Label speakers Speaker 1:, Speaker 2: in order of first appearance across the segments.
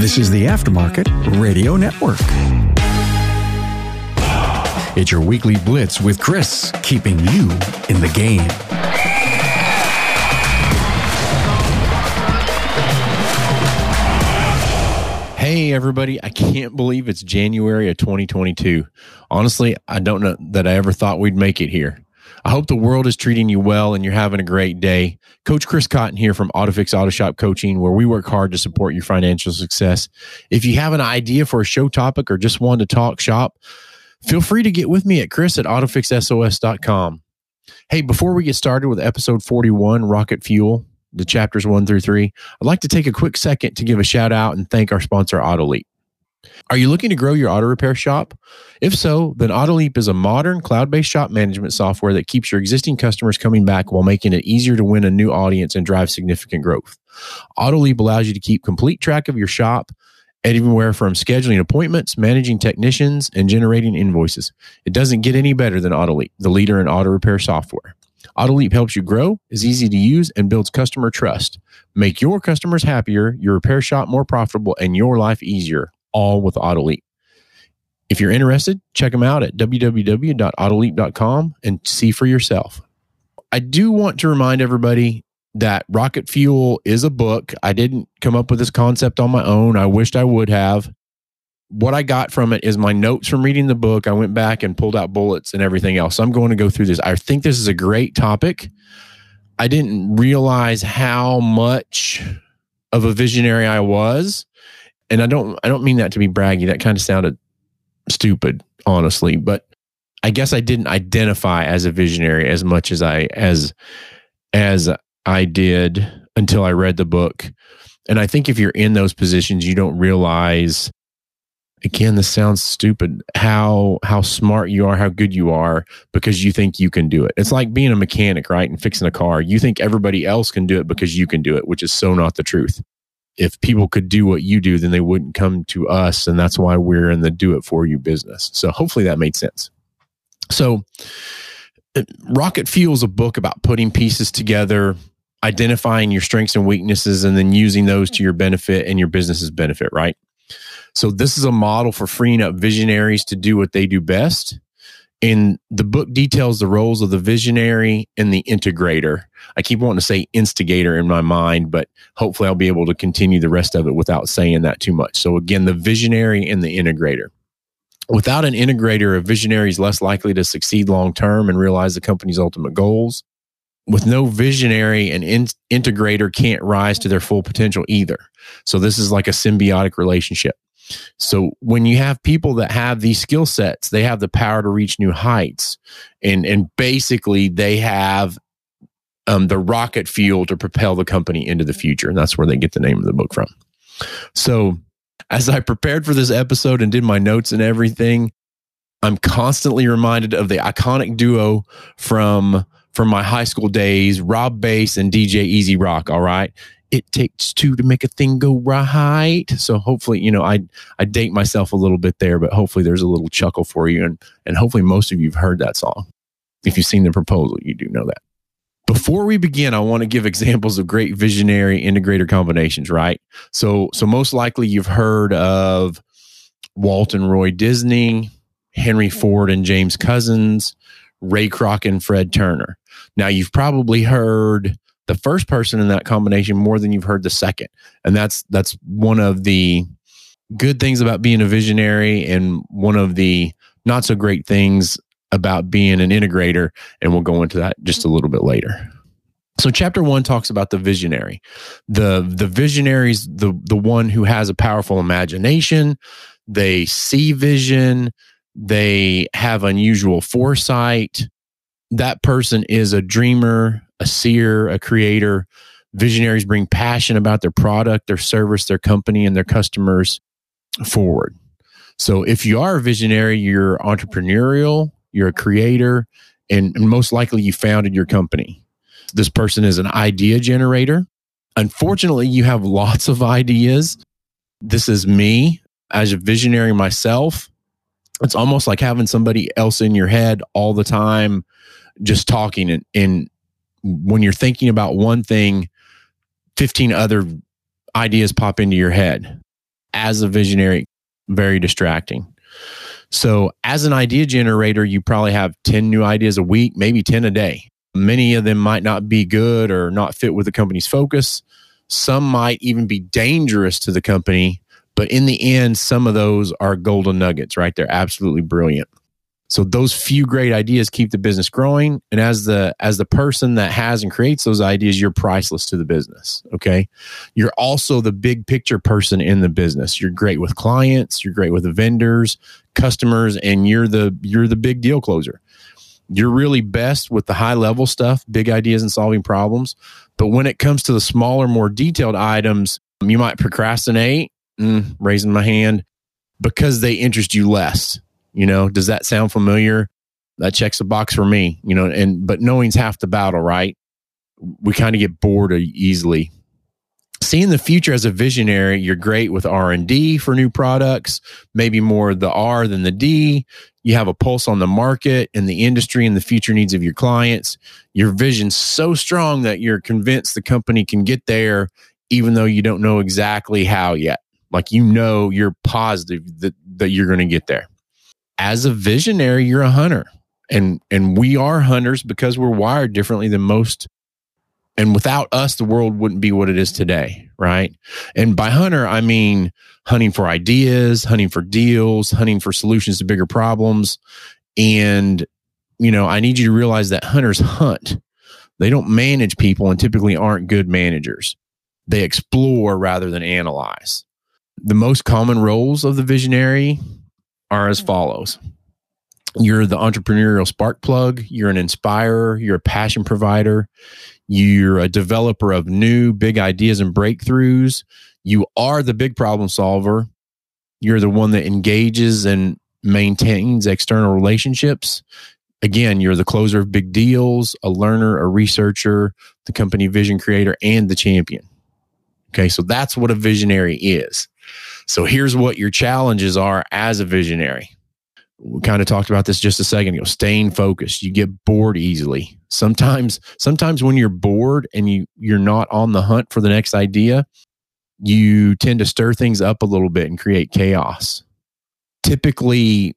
Speaker 1: This is the Aftermarket Radio Network. It's your weekly blitz with Chris, keeping you in the game.
Speaker 2: Hey, everybody. I can't believe it's January of 2022. Honestly, I don't know that I ever thought we'd make it here. I hope the world is treating you well and you're having a great day. Coach Chris Cotton here from AutoFix Auto Shop Coaching, where we work hard to support your financial success. If you have an idea for a show topic or just want to talk shop, feel free to get with me at chris at autofixsos.com. Hey, before we get started with episode 41, Rocket Fuel, the chapters one through three, I'd like to take a quick second to give a shout out and thank our sponsor, AutoLeap. Are you looking to grow your auto repair shop? If so, then AutoLeap is a modern cloud based shop management software that keeps your existing customers coming back while making it easier to win a new audience and drive significant growth. AutoLeap allows you to keep complete track of your shop anywhere from scheduling appointments, managing technicians, and generating invoices. It doesn't get any better than AutoLeap, the leader in auto repair software. AutoLeap helps you grow, is easy to use, and builds customer trust. Make your customers happier, your repair shop more profitable, and your life easier, all with AutoLeap. If you're interested, check them out at www.autoleap.com and see for yourself. I do want to remind everybody that Rocket Fuel is a book. I didn't come up with this concept on my own. I wished I would have. What I got from it is my notes from reading the book. I went back and pulled out bullets and everything else. So I'm going to go through this. I think this is a great topic. I didn't realize how much of a visionary I was. And I don't I don't mean that to be braggy. That kind of sounded stupid, honestly, but I guess I didn't identify as a visionary as much as I as as I did until I read the book. And I think if you're in those positions, you don't realize again this sounds stupid how how smart you are how good you are because you think you can do it it's like being a mechanic right and fixing a car you think everybody else can do it because you can do it which is so not the truth if people could do what you do then they wouldn't come to us and that's why we're in the do it for you business. So hopefully that made sense. So uh, rocket fuel is a book about putting pieces together identifying your strengths and weaknesses and then using those to your benefit and your business's benefit right? So this is a model for freeing up visionaries to do what they do best. And the book details the roles of the visionary and the integrator. I keep wanting to say instigator in my mind, but hopefully I'll be able to continue the rest of it without saying that too much. So again, the visionary and the integrator. Without an integrator, a visionary is less likely to succeed long term and realize the company's ultimate goals. With no visionary, an in- integrator can't rise to their full potential either. So this is like a symbiotic relationship. So when you have people that have these skill sets, they have the power to reach new heights, and and basically they have um, the rocket fuel to propel the company into the future, and that's where they get the name of the book from. So as I prepared for this episode and did my notes and everything, I'm constantly reminded of the iconic duo from from my high school days, Rob Base and DJ E-Z Rock. All right it takes two to make a thing go right. So hopefully, you know, I I date myself a little bit there, but hopefully there's a little chuckle for you, and and hopefully most of you've heard that song. If you've seen the proposal, you do know that. Before we begin, I want to give examples of great visionary integrator combinations. Right. So so most likely you've heard of Walt and Roy Disney, Henry Ford and James Couzens, Ray Kroc and Fred Turner. Now you've probably heard the first person in that combination more than you've heard the second. And that's that's one of the good things about being a visionary and one of the not so great things about being an integrator and we'll go into that just a little bit later. So chapter 1 talks about the visionary. The the visionaries the the one who has a powerful imagination, they see vision, they have unusual foresight. That person is a dreamer, a seer, a creator. Visionaries bring passion about their product, their service, their company, and their customers forward. So if you are a visionary, you're entrepreneurial, you're a creator, and, most likely you founded your company. This person is an idea generator. Unfortunately, you have lots of ideas. This is me as a visionary myself. It's almost like having somebody else in your head all the time, just talking and, and when you're thinking about one thing, 15 other ideas pop into your head. as a visionary, very distracting. So, as an idea generator, you probably have 10 new ideas a week, maybe 10 a day. Many of them might not be good or not fit with the company's focus. Some might even be dangerous to the company. But in the end, some of those are golden nuggets, right? They're absolutely brilliant. So those few great ideas keep the business growing. And as the as the person that has and creates those ideas, you're priceless to the business. Okay. You're also the big picture person in the business. You're great with clients, you're great with the vendors, customers, and you're the you're the big deal closer. You're really best with the high level stuff, big ideas and solving problems. But when it comes to the smaller, more detailed items, you might procrastinate, mm, raising my hand, because they interest you less you know, does that sound familiar? That checks the box for me, you know, and but knowing's half the battle, right? We kind of get bored easily. Seeing the future as a visionary, you're great with R&D for new products, maybe more the R than the D. You have a pulse on the market and the industry and the future needs of your clients. Your vision's so strong that you're convinced the company can get there even though you don't know exactly how yet. Like you know you're positive that, that you're going to get there as a visionary, you're a hunter. And and we are hunters because we're wired differently than most. And without us, the world wouldn't be what it is today, right? And by hunter, I mean hunting for ideas, hunting for deals, hunting for solutions to bigger problems. And, you know, I need you to realize that hunters hunt. They don't manage people and typically aren't good managers. They explore rather than analyze. The most common roles of the visionary are as follows you're the entrepreneurial spark plug, you're an inspirer, you're a passion provider, you're a developer of new big ideas and breakthroughs, you are the big problem solver, you're the one that engages and maintains external relationships. Again, you're the closer of big deals, a learner, a researcher, the company vision creator, and the champion. Okay, so that's what a visionary is. So here's what your challenges are as a visionary. We kind of talked about this just a second ago. Staying focused. You get bored easily. Sometimes, sometimes when you're bored and you you're not on the hunt for the next idea, you tend to stir things up a little bit and create chaos. Typically,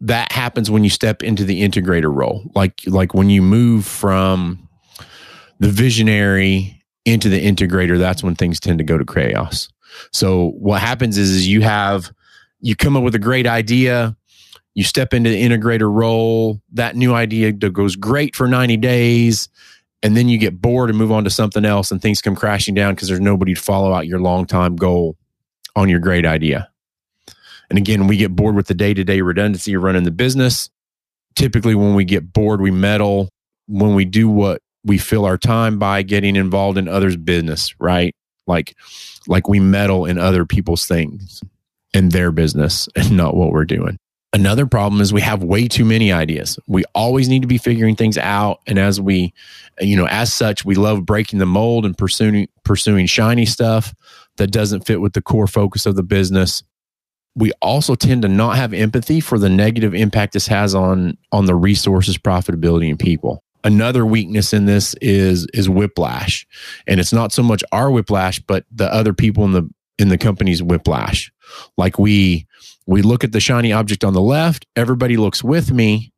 Speaker 2: that happens when you step into the integrator role. Like like when you move from the visionary into the integrator, that's when things tend to go to chaos. So what happens is, is you have you come up with a great idea, you step into the integrator role, that new idea goes great for 90 days, and then you get bored and move on to something else and things come crashing down because there's nobody to follow out your long time goal on your great idea. And again, we get bored with the day-to-day redundancy of running the business. Typically when we get bored, we meddle when we do what we fill our time by getting involved in others' business, right? like like we meddle in other people's things in their business and not what we're doing. Another problem is we have way too many ideas. We always need to be figuring things out. And as we you know as such we love breaking the mold and pursuing pursuing shiny stuff that doesn't fit with the core focus of the business. We also tend to not have empathy for the negative impact this has on on the resources profitability and people another weakness in this is is whiplash. And it's not so much our whiplash but the other people in the in the company's whiplash. Like we we look at the shiny object on the left everybody looks with me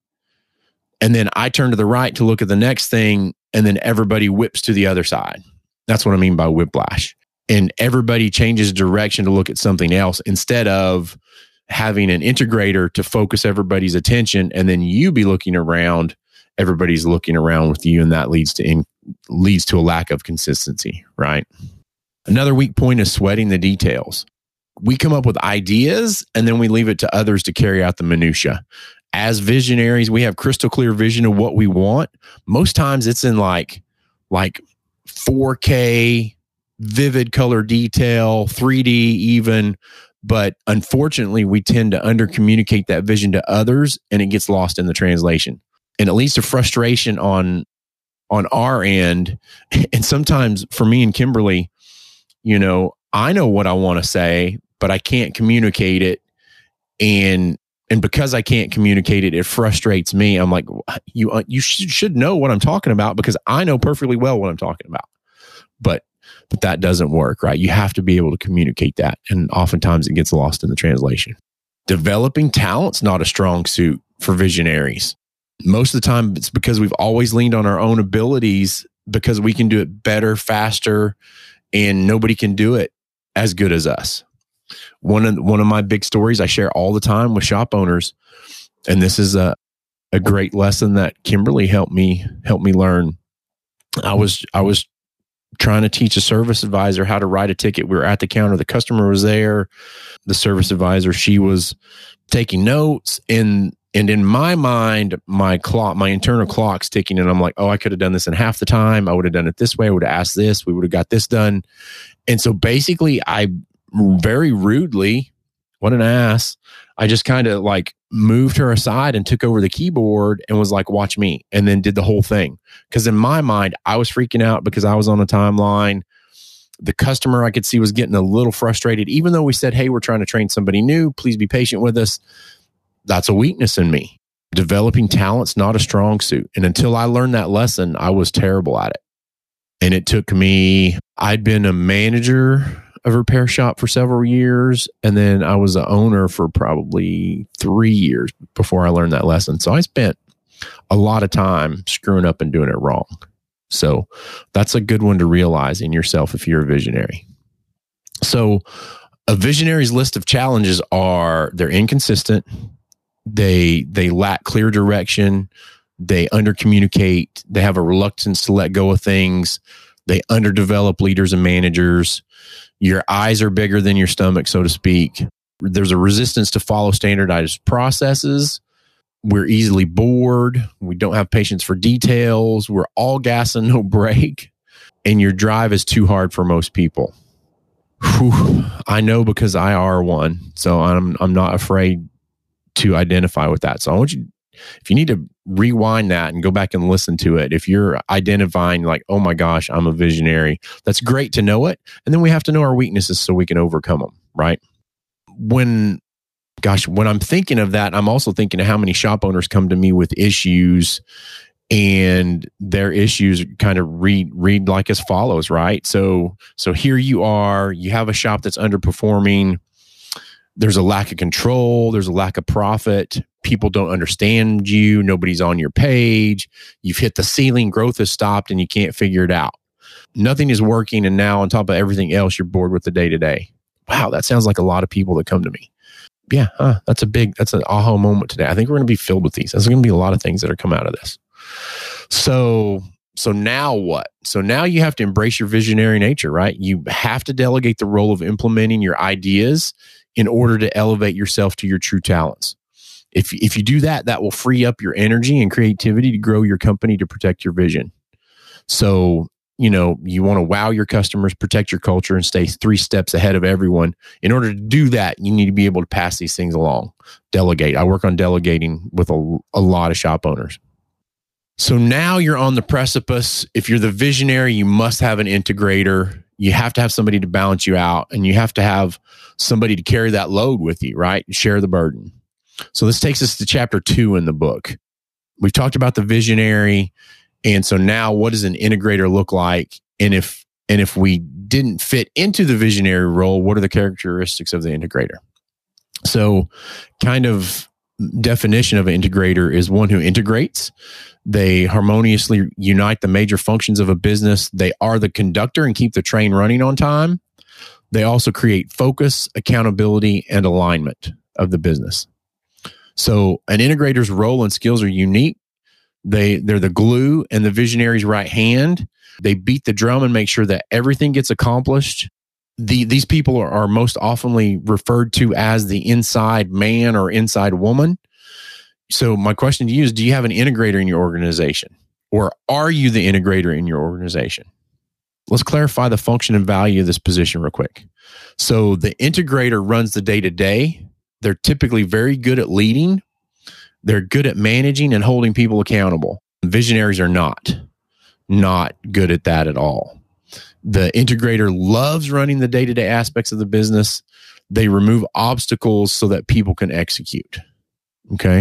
Speaker 2: and then i turn to the right to look at the next thing and then everybody whips to the other side. That's what i mean by whiplash. And everybody changes direction to look at something else instead of having an integrator to focus everybody's attention and then you be looking around everybody's looking around with you and that leads to in, leads to a lack of consistency right? Another weak point is sweating the details. We come up with ideas and then we leave it to others to carry out the minutia as visionaries we have crystal clear vision of what we want. Most times it's in like like 4k vivid color detail 3d even but unfortunately we tend to under communicate that vision to others and it gets lost in the translation and it leads to frustration on on our end and sometimes for me and kimberly you know i know what i want to say but i can't communicate it and and because i can't communicate it it frustrates me i'm like you uh, you sh- should know what i'm talking about because i know perfectly well what i'm talking about but but that doesn't work, right? You have to be able to communicate that. And oftentimes it gets lost in the translation. Developing talent's not a strong suit for visionaries. Most of the time, it's because we've always leaned on our own abilities because we can do it better, faster, and nobody can do it as good as us. One of one of my big stories I share all the time with shop owners, and this is a a great lesson that Kimberly helped me help me learn. I was I was trying to teach a service advisor how to write a ticket. We were at the counter, the customer was there, the service advisor, she was taking notes and and in my mind, my clock, my internal clock's ticking, and I'm like, oh, I could have done this in half the time. I would have done it this way. I would have asked this. We would have got this done. And so basically, I very rudely, what an ass, I just kind of like moved her aside and took over the keyboard and was like, watch me. And then did the whole thing. Cause in my mind, I was freaking out because I was on a timeline. The customer I could see was getting a little frustrated, even though we said, Hey, we're trying to train somebody new. Please be patient with us. That's a weakness in me. Developing talent's not a strong suit. And until I learned that lesson, I was terrible at it. And it took me, I'd been a manager of a repair shop for several years. And then I was the owner for probably three years before I learned that lesson. So I spent a lot of time screwing up and doing it wrong. So that's a good one to realize in yourself if you're a visionary. So a visionary's list of challenges are they're inconsistent, they they lack clear direction, they undercommunicate, they have a reluctance to let go of things, they underdevelop leaders and managers, your eyes are bigger than your stomach, so to speak. There's a resistance to follow standardized processes. We're easily bored. We don't have patience for details. We're all gas and no brake. And your drive is too hard for most people. Whew, I know because I are one. So I'm I'm not afraid to identify with that. So I want you if you need to rewind that and go back and listen to it, if you're identifying like, oh my gosh, I'm a visionary, that's great to know it. And then we have to know our weaknesses so we can overcome them, right? When, gosh, when I'm thinking of that, I'm also thinking of how many shop owners come to me with issues and their issues kind of read read like as follows right so so here you are you have a shop that's underperforming there's a lack of control, there's a lack of profit. People don't understand you, nobody's on your page. You've hit the ceiling, growth has stopped, and you can't figure it out. Nothing is working, and now on top of everything else, you're bored with the day to day. Wow, that sounds like a lot of people that come to me. Yeah, huh, that's a big, that's an aha moment today. I think we're going to be filled with these. There's going to be a lot of things that are come out of this. So, so now what? So now you have to embrace your visionary nature, right? You have to delegate the role of implementing your ideas in order to elevate yourself to your true talents. If, if you do that, that will free up your energy and creativity to grow your company to protect your vision. So, you know, you want to wow your customers, protect your culture, and stay three steps ahead of everyone. In order to do that, you need to be able to pass these things along. Delegate. I work on delegating with a, a lot of shop owners. So now you're on the precipice. If you're the visionary, you must have an integrator you have to have somebody to balance you out and you have to have somebody to carry that load with you, right? Share the burden. So this takes us to chapter two in the book. We've talked about the visionary. And so now what does an integrator look like? And if, and if we didn't fit into the visionary role, what are the characteristics of the integrator? So kind of definition of an integrator is one who integrates they harmoniously unite the major functions of a business. They are the conductor and keep the train running on time. They also create focus, accountability, and alignment of the business. So, an integrator's role and skills are unique. They they're the glue and the visionary's right hand. They beat the drum and make sure that everything gets accomplished. The, these people are, are most oftenly referred to as the inside man or inside woman. So my question to you is do you have an integrator in your organization or are you the integrator in your organization? Let's clarify the function and value of this position real quick. So the integrator runs the day to day. They're typically very good at leading. They're good at managing and holding people accountable. Visionaries are not, not good at that at all. The integrator loves running the day to day aspects of the business. They remove obstacles so that people can execute. Okay.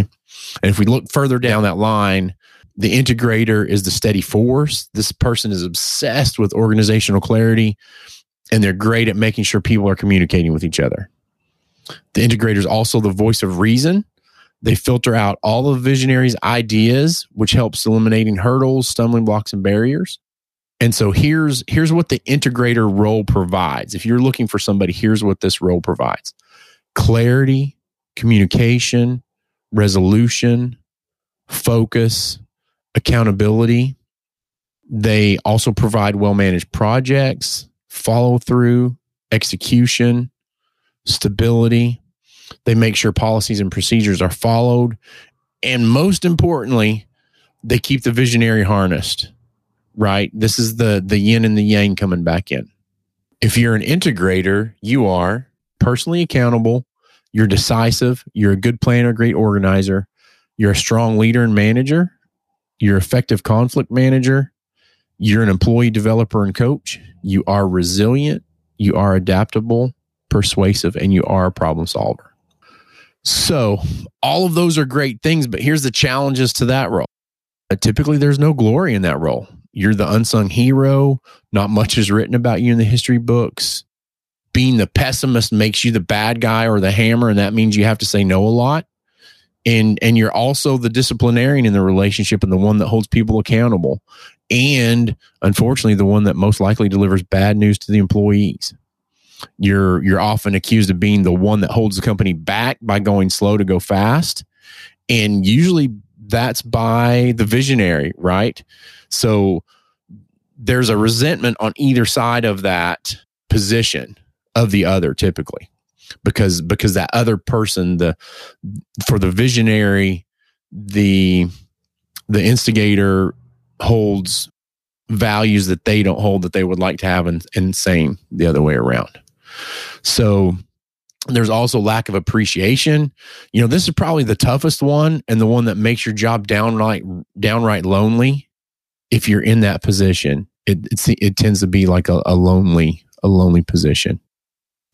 Speaker 2: And if we look further down that line, The integrator is the steady force. This person is obsessed with organizational clarity and they're great at making sure people are communicating with each other. The integrator is also the voice of reason. They filter out all of the visionaries' ideas, which helps eliminating hurdles, stumbling blocks, and barriers. And so here's here's what the integrator role provides. If you're looking for somebody, here's what this role provides. Clarity, communication, resolution, focus, accountability. They also provide well-managed projects, follow through, execution, stability. They make sure policies and procedures are followed. And most importantly, they keep the visionary harnessed, right? This is the, the yin and the yang coming back in. If you're an integrator, you are personally accountable, you're decisive, you're a good planner, great organizer, you're a strong leader and manager, you're effective conflict manager, you're an employee developer and coach, you are resilient, you are adaptable, persuasive, and you are a problem solver. So, all of those are great things, but here's the challenges to that role. Uh, typically, there's no glory in that role. You're the unsung hero. Not much is written about you in the history books. Being the pessimist makes you the bad guy or the hammer, and that means you have to say no a lot. And and you're also the disciplinarian in the relationship and the one that holds people accountable. And unfortunately, the one that most likely delivers bad news to the employees you're you're often accused of being the one that holds the company back by going slow to go fast and usually that's by the visionary right? So there's a resentment on either side of that position of the other typically because because that other person the for the visionary the the instigator holds values that they don't hold that they would like to have and, and same the other way around. So there's also lack of appreciation. You know, this is probably the toughest one and the one that makes your job downright downright lonely. If you're in that position, it it tends to be like a, a lonely a lonely position,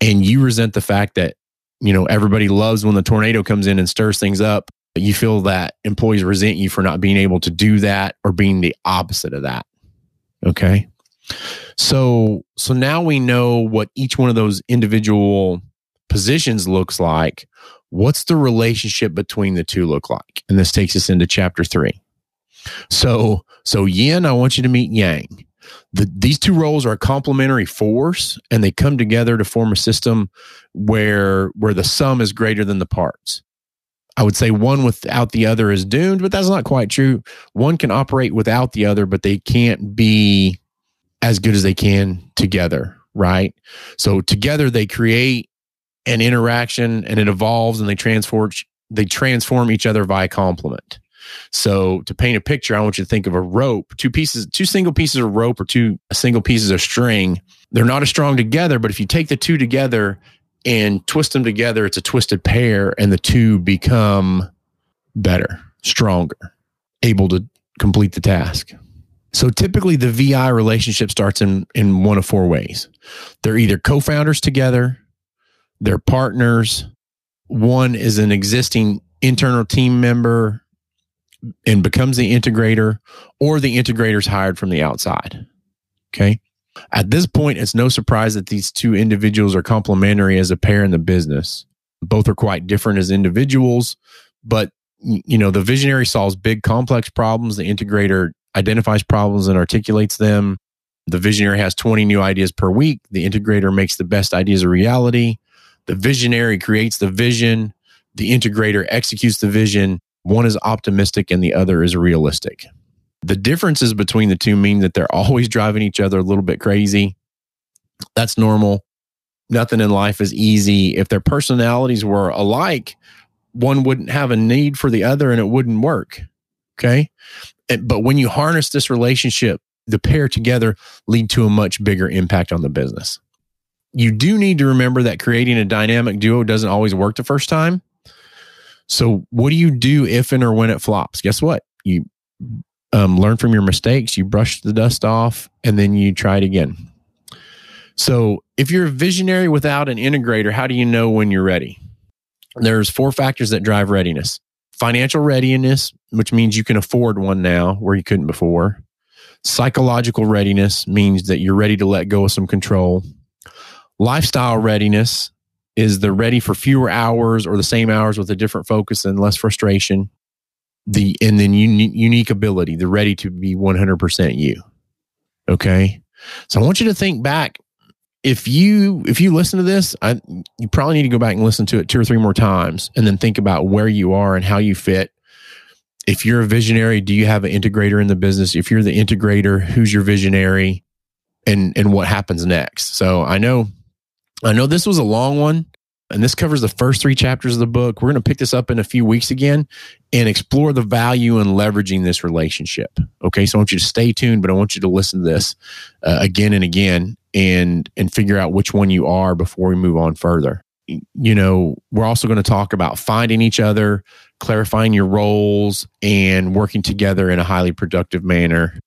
Speaker 2: and you resent the fact that you know everybody loves when the tornado comes in and stirs things up. You feel that employees resent you for not being able to do that or being the opposite of that. Okay. So so now we know what each one of those individual positions looks like. What's the relationship between the two look like? And this takes us into chapter 3. So so yin, I want you to meet yang. The, these two roles are a complementary force and they come together to form a system where where the sum is greater than the parts. I would say one without the other is doomed, but that's not quite true. One can operate without the other, but they can't be as good as they can together, right? So together they create an interaction and it evolves and they transform they transform each other via complement. So to paint a picture, I want you to think of a rope, two pieces, two single pieces of rope or two single pieces of string. They're not as strong together, but if you take the two together and twist them together, it's a twisted pair and the two become better, stronger, able to complete the task. So typically the VI relationship starts in, in one of four ways. They're either co-founders together, they're partners. One is an existing internal team member and becomes the integrator, or the integrator's hired from the outside. Okay. At this point, it's no surprise that these two individuals are complementary as a pair in the business. Both are quite different as individuals, but you know, the visionary solves big complex problems. The integrator identifies problems and articulates them. The visionary has 20 new ideas per week. The integrator makes the best ideas a reality. The visionary creates the vision. The integrator executes the vision. One is optimistic and the other is realistic. The differences between the two mean that they're always driving each other a little bit crazy. That's normal. Nothing in life is easy. If their personalities were alike, one wouldn't have a need for the other and it wouldn't work. Okay but when you harness this relationship, the pair together lead to a much bigger impact on the business. You do need to remember that creating a dynamic duo doesn't always work the first time. So, what do you do if and or when it flops? Guess what? You um, learn from your mistakes, you brush the dust off, and then you try it again. So, if you're a visionary without an integrator, how do you know when you're ready? There's four factors that drive readiness financial readiness, which means you can afford one now where you couldn't before. Psychological readiness means that you're ready to let go of some control. Lifestyle readiness is the ready for fewer hours or the same hours with a different focus and less frustration. The and then unique, unique ability, the ready to be 100% you. Okay. So I want you to think back if you if you listen to this, I, you probably need to go back and listen to it two or three more times, and then think about where you are and how you fit. If you're a visionary, do you have an integrator in the business? If you're the integrator, who's your visionary, and and what happens next? So I know, I know this was a long one, and this covers the first three chapters of the book. We're going to pick this up in a few weeks again and explore the value in leveraging this relationship. Okay, so I want you to stay tuned, but I want you to listen to this uh, again and again and and figure out which one you are before we move on further. You know, we're also going to talk about finding each other, clarifying your roles, and working together in a highly productive manner.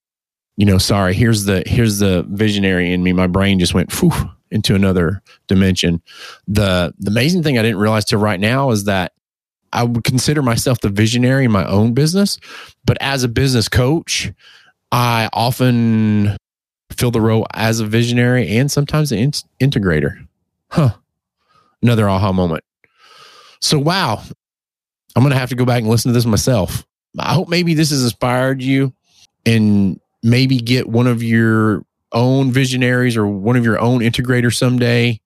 Speaker 2: You know, sorry, here's the here's the visionary in me. My brain just went whew, into another dimension. The the amazing thing I didn't realize till right now is that I would consider myself the visionary in my own business, but as a business coach, I often fill the role as a visionary and sometimes an in- integrator. Huh. Another aha moment. So, wow, I'm going to have to go back and listen to this myself. I hope maybe this has inspired you and maybe get one of your own visionaries or one of your own integrators someday.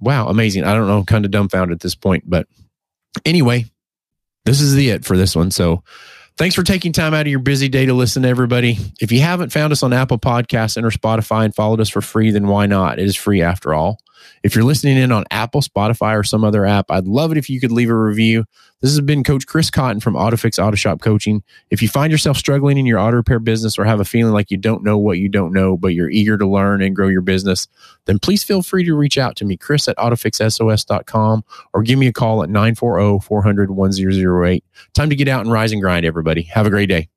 Speaker 2: Wow, amazing. I don't know, I'm kind of dumbfounded at this point, but anyway, this is the it for this one. So, Thanks for taking time out of your busy day to listen to everybody. If you haven't found us on Apple Podcasts and or Spotify and followed us for free, then why not? It is free after all. If you're listening in on Apple, Spotify, or some other app, I'd love it if you could leave a review. This has been Coach Chris Cotton from AutoFix Auto Shop Coaching. If you find yourself struggling in your auto repair business or have a feeling like you don't know what you don't know, but you're eager to learn and grow your business, then please feel free to reach out to me, Chris at AutoFixSOS.com, or give me a call at 940 400 1008. Time to get out and rise and grind, everybody. Have a great day.